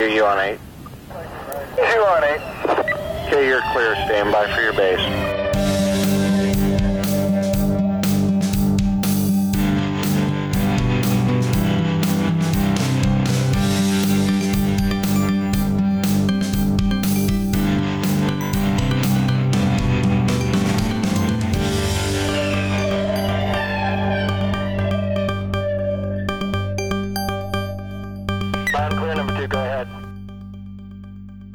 You on 8? You on 8? Okay, you're clear. Stand by for your base.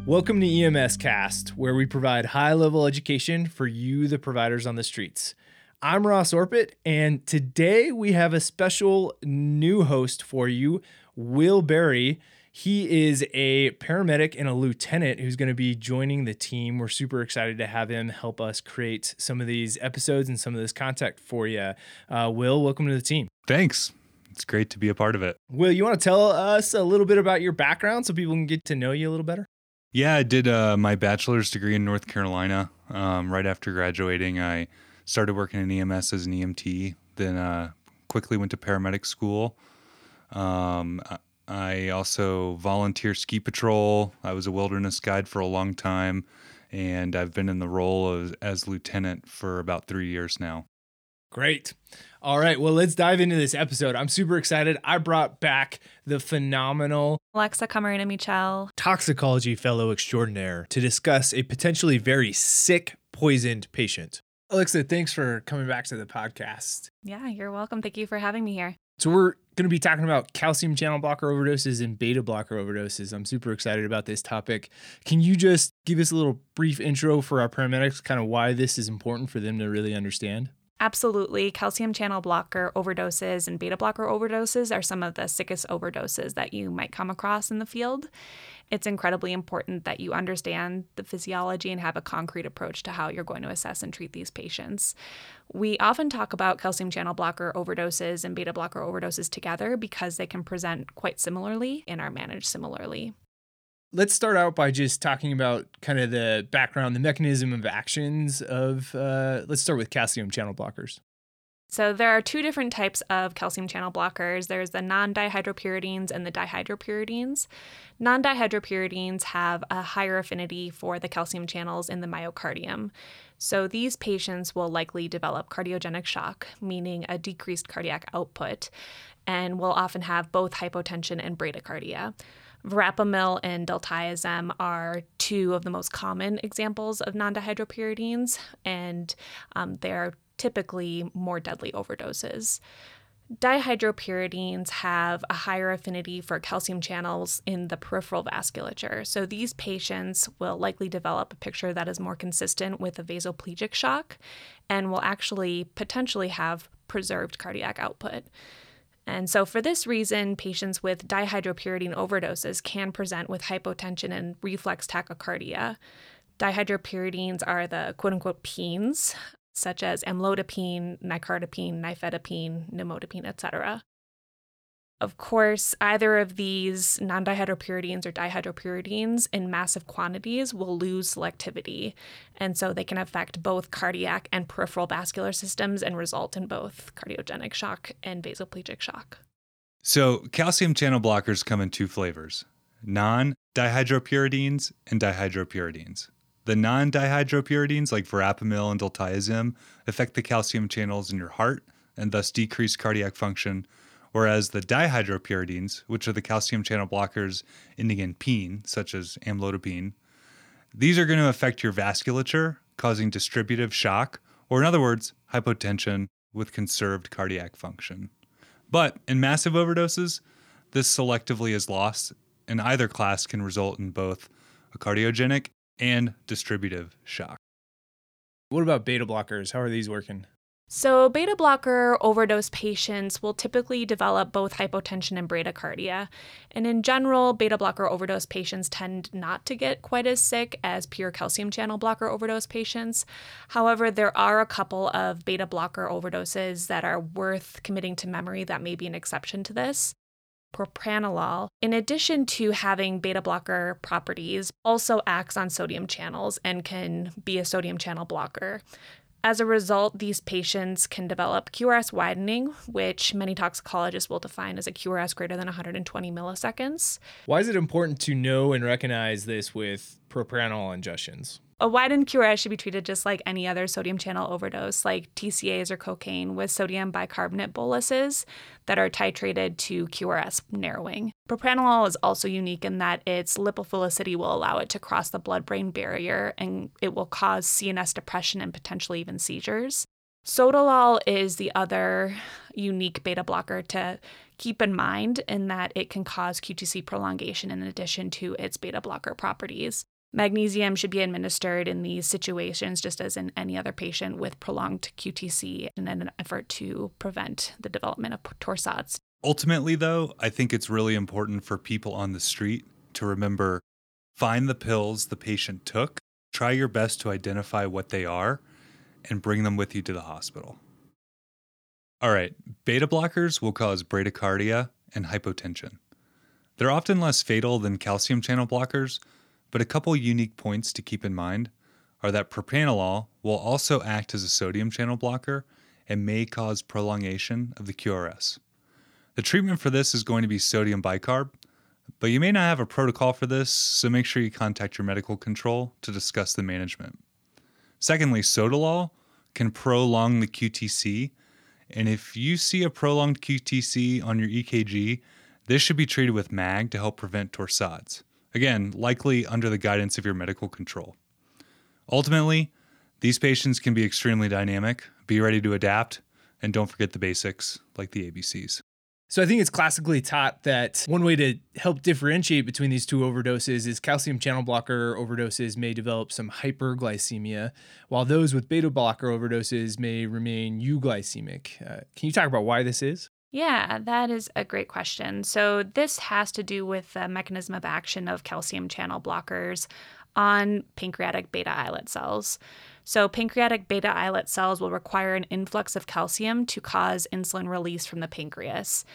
Welcome to EMS Cast, where we provide high level education for you, the providers on the streets. I'm Ross Orpet, and today we have a special new host for you, Will Berry. He is a paramedic and a lieutenant who's going to be joining the team. We're super excited to have him help us create some of these episodes and some of this content for you. Uh, Will, welcome to the team. Thanks. It's great to be a part of it. Will, you want to tell us a little bit about your background so people can get to know you a little better? Yeah, I did uh, my bachelor's degree in North Carolina. Um, right after graduating, I started working in EMS as an EMT, then uh, quickly went to paramedic school. Um, I- also volunteer ski patrol. I was a wilderness guide for a long time, and I've been in the role of, as lieutenant for about three years now. Great. All right. Well, let's dive into this episode. I'm super excited. I brought back the phenomenal Alexa Camarena Michel. toxicology fellow extraordinaire to discuss a potentially very sick, poisoned patient. Alexa, thanks for coming back to the podcast. Yeah, you're welcome. Thank you for having me here. So, we're going to be talking about calcium channel blocker overdoses and beta blocker overdoses. I'm super excited about this topic. Can you just give us a little brief intro for our paramedics, kind of why this is important for them to really understand? Absolutely. Calcium channel blocker overdoses and beta blocker overdoses are some of the sickest overdoses that you might come across in the field. It's incredibly important that you understand the physiology and have a concrete approach to how you're going to assess and treat these patients. We often talk about calcium channel blocker overdoses and beta blocker overdoses together because they can present quite similarly and are managed similarly. Let's start out by just talking about kind of the background, the mechanism of actions of. Uh, let's start with calcium channel blockers. So there are two different types of calcium channel blockers. There's the non-dihydropyridines and the dihydropyridines. Non-dihydropyridines have a higher affinity for the calcium channels in the myocardium. So these patients will likely develop cardiogenic shock, meaning a decreased cardiac output, and will often have both hypotension and bradycardia. Verapamil and diltiazem are two of the most common examples of non-dihydropyridines, and um, they're typically more deadly overdoses. Dihydropyridines have a higher affinity for calcium channels in the peripheral vasculature. So these patients will likely develop a picture that is more consistent with a vasoplegic shock and will actually potentially have preserved cardiac output. And so, for this reason, patients with dihydropyridine overdoses can present with hypotension and reflex tachycardia. Dihydropyridines are the quote unquote peens, such as amlodipine, nicardipine, nifedipine, nimodipine, etc. Of course, either of these non dihydropyridines or dihydropyridines in massive quantities will lose selectivity. And so they can affect both cardiac and peripheral vascular systems and result in both cardiogenic shock and vasoplegic shock. So, calcium channel blockers come in two flavors non dihydropyridines and dihydropyridines. The non dihydropyridines, like verapamil and diltiazem, affect the calcium channels in your heart and thus decrease cardiac function, whereas the dihydropyridines, which are the calcium channel blockers ending in pene, such as amlodipine, these are going to affect your vasculature, causing distributive shock, or in other words, hypotension with conserved cardiac function. But in massive overdoses, this selectively is lost, and either class can result in both a cardiogenic and distributive shock. What about beta blockers? How are these working? So, beta blocker overdose patients will typically develop both hypotension and bradycardia. And in general, beta blocker overdose patients tend not to get quite as sick as pure calcium channel blocker overdose patients. However, there are a couple of beta blocker overdoses that are worth committing to memory that may be an exception to this. Propranolol, in addition to having beta blocker properties, also acts on sodium channels and can be a sodium channel blocker. As a result, these patients can develop QRS widening, which many toxicologists will define as a QRS greater than 120 milliseconds. Why is it important to know and recognize this with propranolol ingestions? A widened QRS should be treated just like any other sodium channel overdose, like TCAs or cocaine, with sodium bicarbonate boluses that are titrated to QRS narrowing. Propranolol is also unique in that its lipophilicity will allow it to cross the blood brain barrier and it will cause CNS depression and potentially even seizures. Sotalol is the other unique beta blocker to keep in mind in that it can cause QTC prolongation in addition to its beta blocker properties. Magnesium should be administered in these situations just as in any other patient with prolonged QTC in an effort to prevent the development of torsades. Ultimately, though, I think it's really important for people on the street to remember find the pills the patient took, try your best to identify what they are, and bring them with you to the hospital. All right, beta blockers will cause bradycardia and hypotension. They're often less fatal than calcium channel blockers but a couple unique points to keep in mind are that propranolol will also act as a sodium channel blocker and may cause prolongation of the QRS. The treatment for this is going to be sodium bicarb, but you may not have a protocol for this, so make sure you contact your medical control to discuss the management. Secondly, sotalol can prolong the QTC, and if you see a prolonged QTC on your EKG, this should be treated with MAG to help prevent torsades. Again, likely under the guidance of your medical control. Ultimately, these patients can be extremely dynamic. Be ready to adapt, and don't forget the basics like the ABCs. So I think it's classically taught that one way to help differentiate between these two overdoses is calcium channel blocker overdoses may develop some hyperglycemia, while those with beta blocker overdoses may remain euglycemic. Uh, can you talk about why this is? Yeah, that is a great question. So, this has to do with the mechanism of action of calcium channel blockers on pancreatic beta islet cells. So, pancreatic beta islet cells will require an influx of calcium to cause insulin release from the pancreas.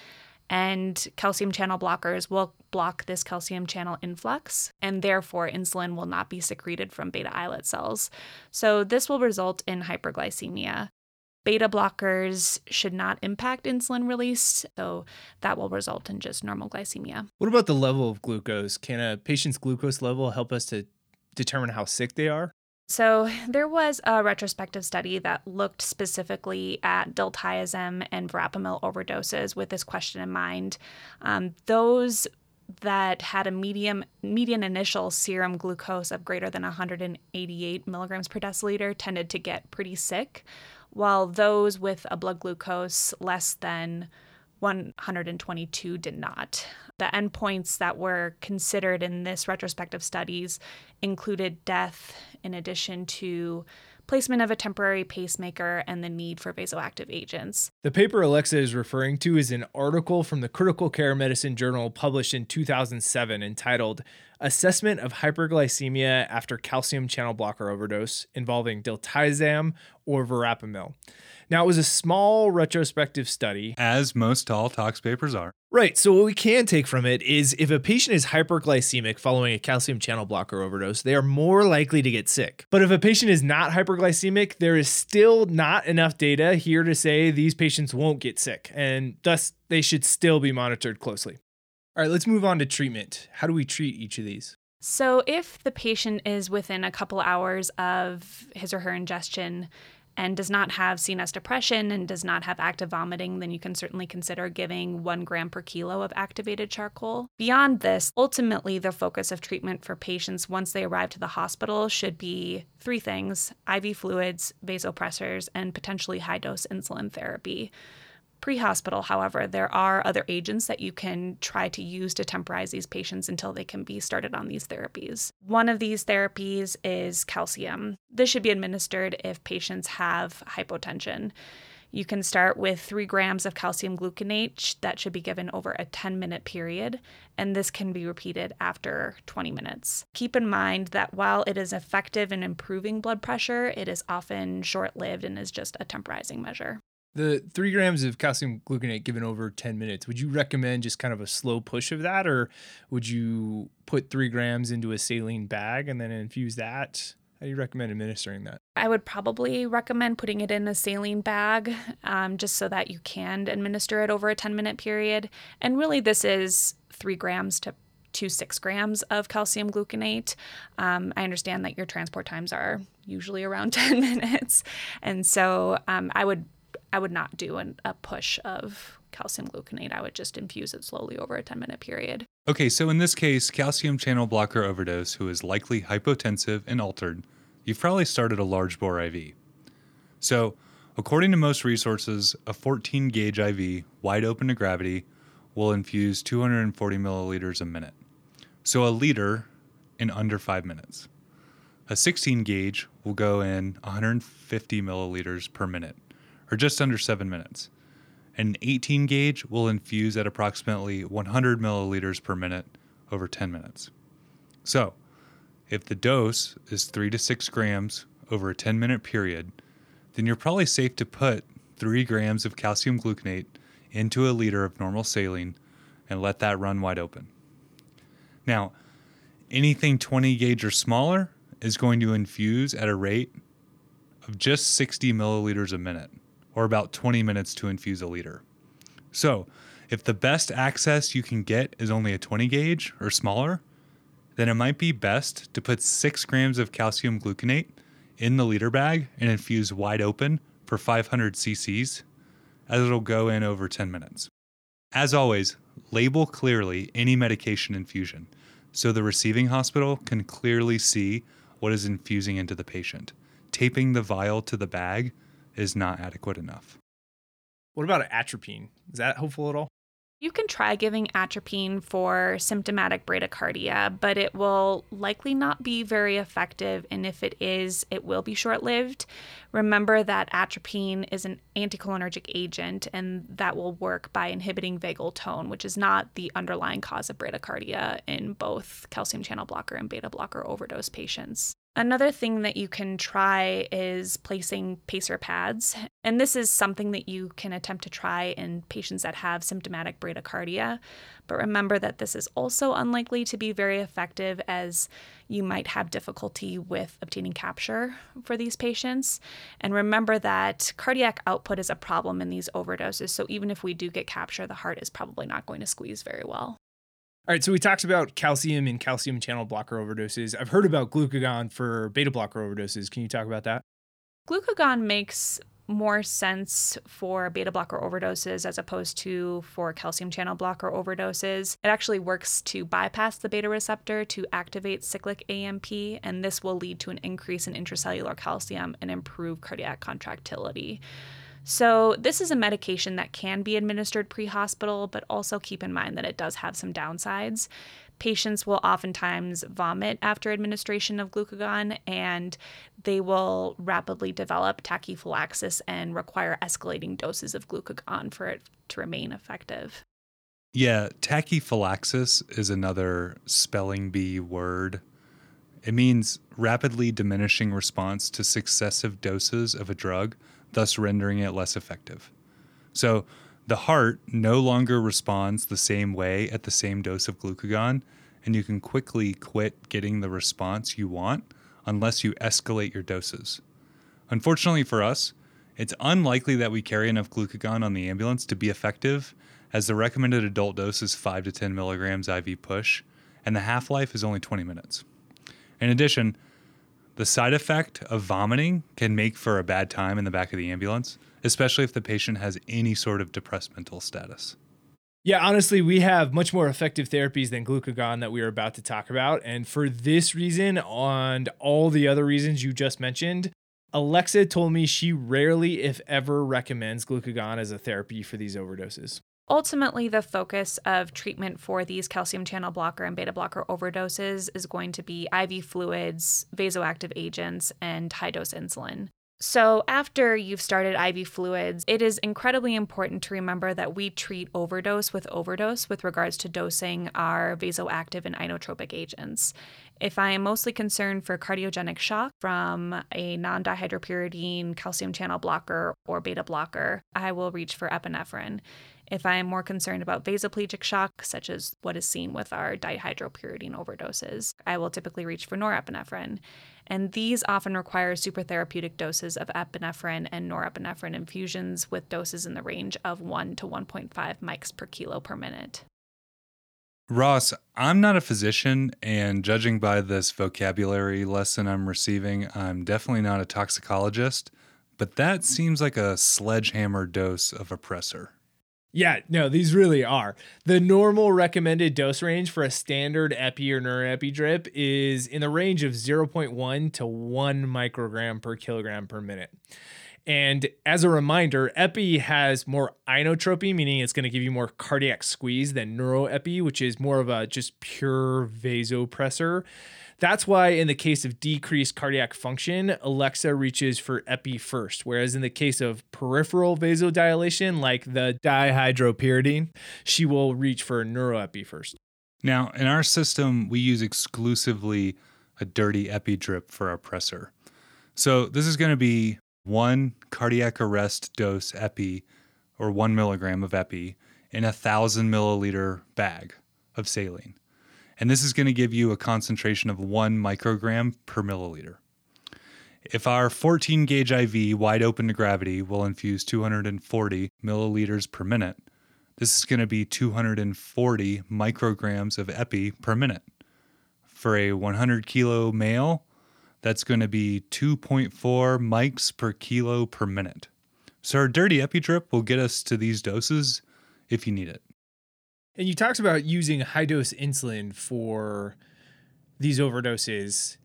And calcium channel blockers will block this calcium channel influx, and therefore insulin will not be secreted from beta islet cells. So, this will result in hyperglycemia. Beta blockers should not impact insulin release, so that will result in just normal glycemia. What about the level of glucose? Can a patient's glucose level help us to determine how sick they are? So, there was a retrospective study that looked specifically at diltiazem and verapamil overdoses with this question in mind. Um, those that had a medium median initial serum glucose of greater than 188 milligrams per deciliter tended to get pretty sick, while those with a blood glucose less than 122 did not. The endpoints that were considered in this retrospective studies included death in addition to placement of a temporary pacemaker, and the need for vasoactive agents. The paper Alexa is referring to is an article from the Critical Care Medicine Journal published in 2007 entitled Assessment of Hyperglycemia After Calcium Channel Blocker Overdose Involving Diltiazem or Verapamil. Now, it was a small retrospective study. As most tall tox papers are. Right. So, what we can take from it is if a patient is hyperglycemic following a calcium channel blocker overdose, they are more likely to get sick. But if a patient is not hyperglycemic, there is still not enough data here to say these patients won't get sick, and thus they should still be monitored closely. All right, let's move on to treatment. How do we treat each of these? So, if the patient is within a couple hours of his or her ingestion, and does not have CNS depression and does not have active vomiting, then you can certainly consider giving one gram per kilo of activated charcoal. Beyond this, ultimately, the focus of treatment for patients once they arrive to the hospital should be three things IV fluids, vasopressors, and potentially high dose insulin therapy. Pre hospital, however, there are other agents that you can try to use to temporize these patients until they can be started on these therapies. One of these therapies is calcium. This should be administered if patients have hypotension. You can start with three grams of calcium gluconate that should be given over a 10 minute period, and this can be repeated after 20 minutes. Keep in mind that while it is effective in improving blood pressure, it is often short lived and is just a temporizing measure. The three grams of calcium gluconate given over 10 minutes, would you recommend just kind of a slow push of that, or would you put three grams into a saline bag and then infuse that How do you recommend administering that? I would probably recommend putting it in a saline bag um, just so that you can administer it over a 10 minute period. And really, this is three grams to to six grams of calcium gluconate. Um, I understand that your transport times are usually around 10 minutes. And so um, I would I would not do an, a push of calcium gluconate. I would just infuse it slowly over a 10 minute period. Okay, so in this case, calcium channel blocker overdose who is likely hypotensive and altered, you've probably started a large bore IV. So, according to most resources, a 14 gauge IV, wide open to gravity, will infuse 240 milliliters a minute. So, a liter in under five minutes. A 16 gauge will go in 150 milliliters per minute, or just under seven minutes. An 18 gauge will infuse at approximately 100 milliliters per minute over 10 minutes. So, if the dose is 3 to 6 grams over a 10 minute period, then you're probably safe to put 3 grams of calcium gluconate into a liter of normal saline and let that run wide open. Now, anything 20 gauge or smaller is going to infuse at a rate of just 60 milliliters a minute, or about 20 minutes to infuse a liter. So, if the best access you can get is only a 20 gauge or smaller, then it might be best to put 6 grams of calcium gluconate in the liter bag and infuse wide open for 500 cc's, as it'll go in over 10 minutes. As always, label clearly any medication infusion so the receiving hospital can clearly see what is infusing into the patient. Taping the vial to the bag is not adequate enough. What about atropine? Is that helpful at all? You can try giving atropine for symptomatic bradycardia, but it will likely not be very effective. And if it is, it will be short lived. Remember that atropine is an anticholinergic agent, and that will work by inhibiting vagal tone, which is not the underlying cause of bradycardia in both calcium channel blocker and beta blocker overdose patients. Another thing that you can try is placing pacer pads. And this is something that you can attempt to try in patients that have symptomatic bradycardia. But remember that this is also unlikely to be very effective as you might have difficulty with obtaining capture for these patients. And remember that cardiac output is a problem in these overdoses. So even if we do get capture, the heart is probably not going to squeeze very well. All right, so we talked about calcium and calcium channel blocker overdoses. I've heard about glucagon for beta blocker overdoses. Can you talk about that? Glucagon makes more sense for beta blocker overdoses as opposed to for calcium channel blocker overdoses. It actually works to bypass the beta receptor to activate cyclic AMP, and this will lead to an increase in intracellular calcium and improve cardiac contractility. So, this is a medication that can be administered pre hospital, but also keep in mind that it does have some downsides. Patients will oftentimes vomit after administration of glucagon, and they will rapidly develop tachyphylaxis and require escalating doses of glucagon for it to remain effective. Yeah, tachyphylaxis is another spelling bee word. It means rapidly diminishing response to successive doses of a drug thus rendering it less effective. So the heart no longer responds the same way at the same dose of glucagon, and you can quickly quit getting the response you want unless you escalate your doses. Unfortunately for us, it's unlikely that we carry enough glucagon on the ambulance to be effective, as the recommended adult dose is 5 to 10 milligrams IV push, and the half life is only 20 minutes. In addition, the side effect of vomiting can make for a bad time in the back of the ambulance, especially if the patient has any sort of depressed mental status. Yeah, honestly, we have much more effective therapies than glucagon that we are about to talk about. And for this reason and all the other reasons you just mentioned, Alexa told me she rarely, if ever, recommends glucagon as a therapy for these overdoses. Ultimately, the focus of treatment for these calcium channel blocker and beta blocker overdoses is going to be IV fluids, vasoactive agents, and high dose insulin. So, after you've started IV fluids, it is incredibly important to remember that we treat overdose with overdose with regards to dosing our vasoactive and inotropic agents. If I am mostly concerned for cardiogenic shock from a non dihydropyridine calcium channel blocker or beta blocker, I will reach for epinephrine. If I am more concerned about vasoplegic shock, such as what is seen with our dihydropyridine overdoses, I will typically reach for norepinephrine. And these often require supertherapeutic doses of epinephrine and norepinephrine infusions with doses in the range of 1 to 1.5 mics per kilo per minute. Ross, I'm not a physician, and judging by this vocabulary lesson I'm receiving, I'm definitely not a toxicologist, but that seems like a sledgehammer dose of a pressor. Yeah, no, these really are. The normal recommended dose range for a standard epi or norepi drip is in the range of 0.1 to 1 microgram per kilogram per minute. And as a reminder, epi has more inotropy, meaning it's going to give you more cardiac squeeze than norepi, which is more of a just pure vasopressor. That's why, in the case of decreased cardiac function, Alexa reaches for epi first, whereas in the case of peripheral vasodilation, like the dihydropyridine, she will reach for norepi first. Now, in our system, we use exclusively a dirty epi drip for our pressor. So this is going to be one cardiac arrest dose epi or one milligram of epi in a thousand milliliter bag of saline. And this is going to give you a concentration of one microgram per milliliter. If our 14 gauge IV wide open to gravity will infuse 240 milliliters per minute, this is going to be 240 micrograms of epi per minute. For a 100 kilo male, that's going to be 2.4 mics per kilo per minute. So our dirty epi drip will get us to these doses if you need it. And you talked about using high dose insulin for these overdoses.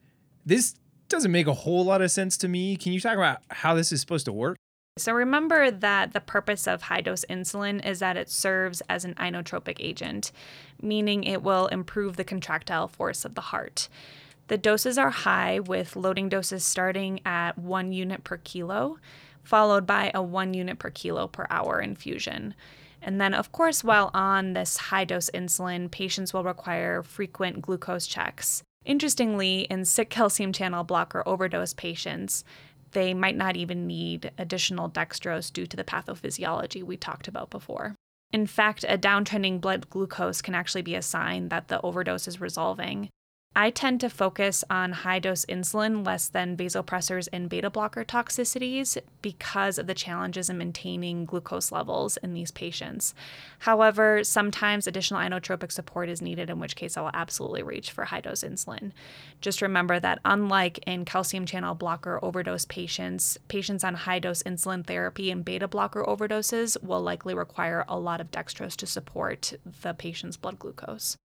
This doesn't make a whole lot of sense to me. Can you talk about how this is supposed to work? So remember that the purpose of high dose insulin is that it serves as an inotropic agent, meaning it will improve the contractile force of the heart. The doses are high, with loading doses starting at one unit per kilo, followed by a one unit per kilo per hour infusion. And then, of course, while on this high dose insulin, patients will require frequent glucose checks. Interestingly, in sick calcium channel blocker overdose patients, they might not even need additional dextrose due to the pathophysiology we talked about before. In fact, a downtrending blood glucose can actually be a sign that the overdose is resolving. I tend to focus on high dose insulin less than vasopressors and beta blocker toxicities because of the challenges in maintaining glucose levels in these patients. However, sometimes additional inotropic support is needed, in which case I will absolutely reach for high dose insulin. Just remember that, unlike in calcium channel blocker overdose patients, patients on high dose insulin therapy and beta blocker overdoses will likely require a lot of dextrose to support the patient's blood glucose.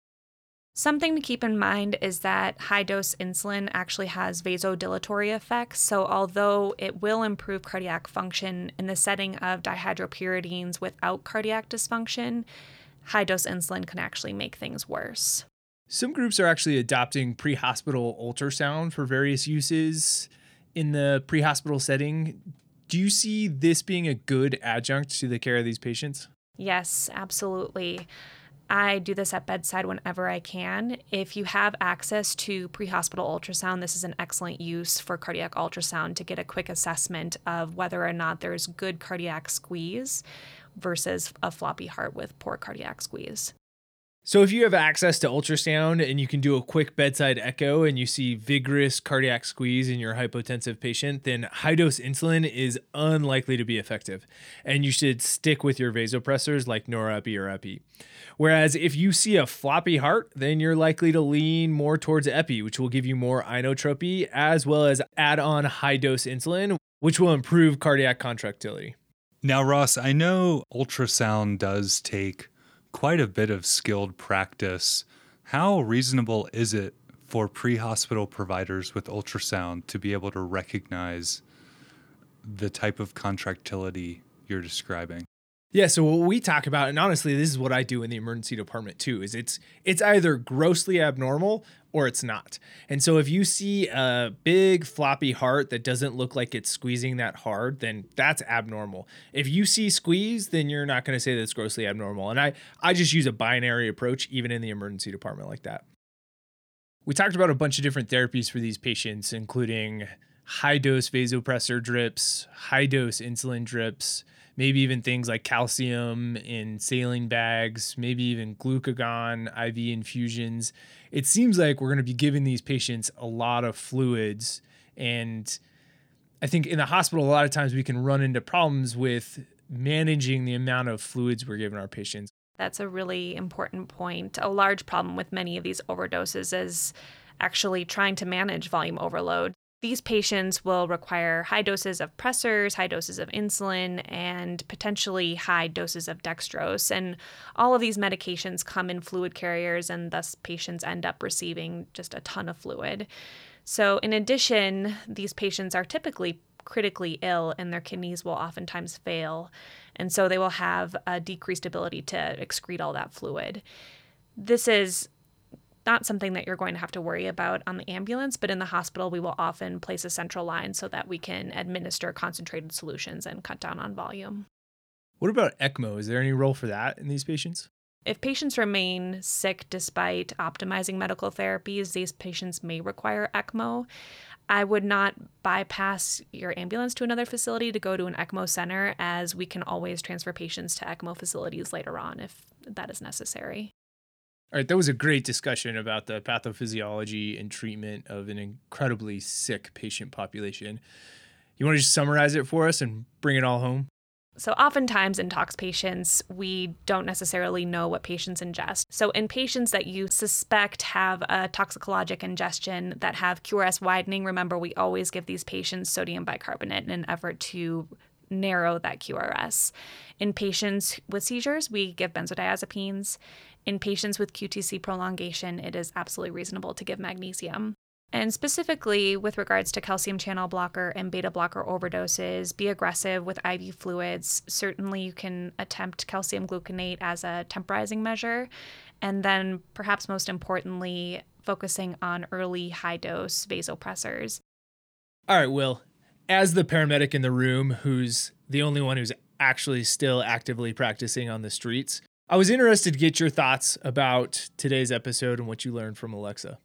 Something to keep in mind is that high dose insulin actually has vasodilatory effects. So, although it will improve cardiac function in the setting of dihydropyridines without cardiac dysfunction, high dose insulin can actually make things worse. Some groups are actually adopting pre hospital ultrasound for various uses in the pre hospital setting. Do you see this being a good adjunct to the care of these patients? Yes, absolutely. I do this at bedside whenever I can. If you have access to pre hospital ultrasound, this is an excellent use for cardiac ultrasound to get a quick assessment of whether or not there's good cardiac squeeze versus a floppy heart with poor cardiac squeeze. So, if you have access to ultrasound and you can do a quick bedside echo and you see vigorous cardiac squeeze in your hypotensive patient, then high dose insulin is unlikely to be effective. And you should stick with your vasopressors like norepi or epi. Whereas if you see a floppy heart, then you're likely to lean more towards epi, which will give you more inotropy, as well as add on high dose insulin, which will improve cardiac contractility. Now, Ross, I know ultrasound does take quite a bit of skilled practice. How reasonable is it for pre hospital providers with ultrasound to be able to recognize the type of contractility you're describing? Yeah, so what we talk about, and honestly, this is what I do in the emergency department too, is it's it's either grossly abnormal or it's not. And so if you see a big floppy heart that doesn't look like it's squeezing that hard, then that's abnormal. If you see squeeze, then you're not going to say that's grossly abnormal. And I I just use a binary approach even in the emergency department like that. We talked about a bunch of different therapies for these patients including high dose vasopressor drips, high dose insulin drips, maybe even things like calcium in saline bags, maybe even glucagon IV infusions. It seems like we're going to be giving these patients a lot of fluids. And I think in the hospital, a lot of times we can run into problems with managing the amount of fluids we're giving our patients. That's a really important point. A large problem with many of these overdoses is actually trying to manage volume overload. These patients will require high doses of pressors, high doses of insulin, and potentially high doses of dextrose. And all of these medications come in fluid carriers, and thus patients end up receiving just a ton of fluid. So, in addition, these patients are typically critically ill and their kidneys will oftentimes fail. And so they will have a decreased ability to excrete all that fluid. This is not something that you're going to have to worry about on the ambulance, but in the hospital, we will often place a central line so that we can administer concentrated solutions and cut down on volume. What about ECMO? Is there any role for that in these patients? If patients remain sick despite optimizing medical therapies, these patients may require ECMO. I would not bypass your ambulance to another facility to go to an ECMO center, as we can always transfer patients to ECMO facilities later on if that is necessary. All right, that was a great discussion about the pathophysiology and treatment of an incredibly sick patient population. You want to just summarize it for us and bring it all home? So, oftentimes in tox patients, we don't necessarily know what patients ingest. So, in patients that you suspect have a toxicologic ingestion that have QRS widening, remember we always give these patients sodium bicarbonate in an effort to narrow that QRS. In patients with seizures, we give benzodiazepines. In patients with QTC prolongation, it is absolutely reasonable to give magnesium. And specifically with regards to calcium channel blocker and beta blocker overdoses, be aggressive with IV fluids. Certainly, you can attempt calcium gluconate as a temporizing measure. And then, perhaps most importantly, focusing on early high dose vasopressors. All right, Will, as the paramedic in the room who's the only one who's actually still actively practicing on the streets, I was interested to get your thoughts about today's episode and what you learned from Alexa.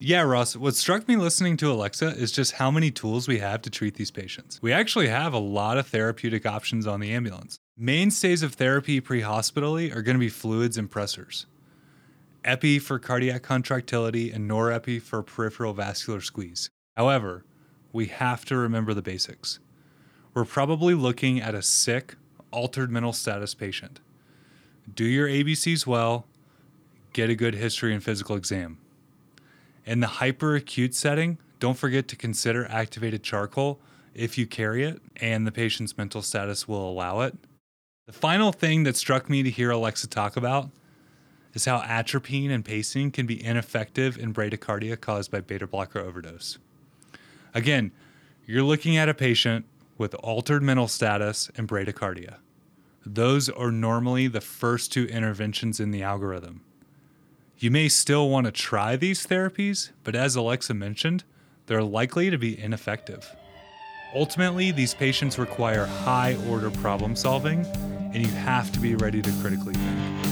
Yeah, Ross, what struck me listening to Alexa is just how many tools we have to treat these patients. We actually have a lot of therapeutic options on the ambulance. Mainstays of therapy pre hospitally are going to be fluids and pressors. Epi for cardiac contractility and norepi for peripheral vascular squeeze. However, we have to remember the basics. We're probably looking at a sick, altered mental status patient. Do your ABCs well, get a good history and physical exam. In the hyperacute setting, don't forget to consider activated charcoal if you carry it and the patient's mental status will allow it. The final thing that struck me to hear Alexa talk about is how atropine and pacing can be ineffective in bradycardia caused by beta blocker overdose. Again, you're looking at a patient with altered mental status and bradycardia. Those are normally the first two interventions in the algorithm. You may still want to try these therapies, but as Alexa mentioned, they're likely to be ineffective. Ultimately, these patients require high order problem solving, and you have to be ready to critically think.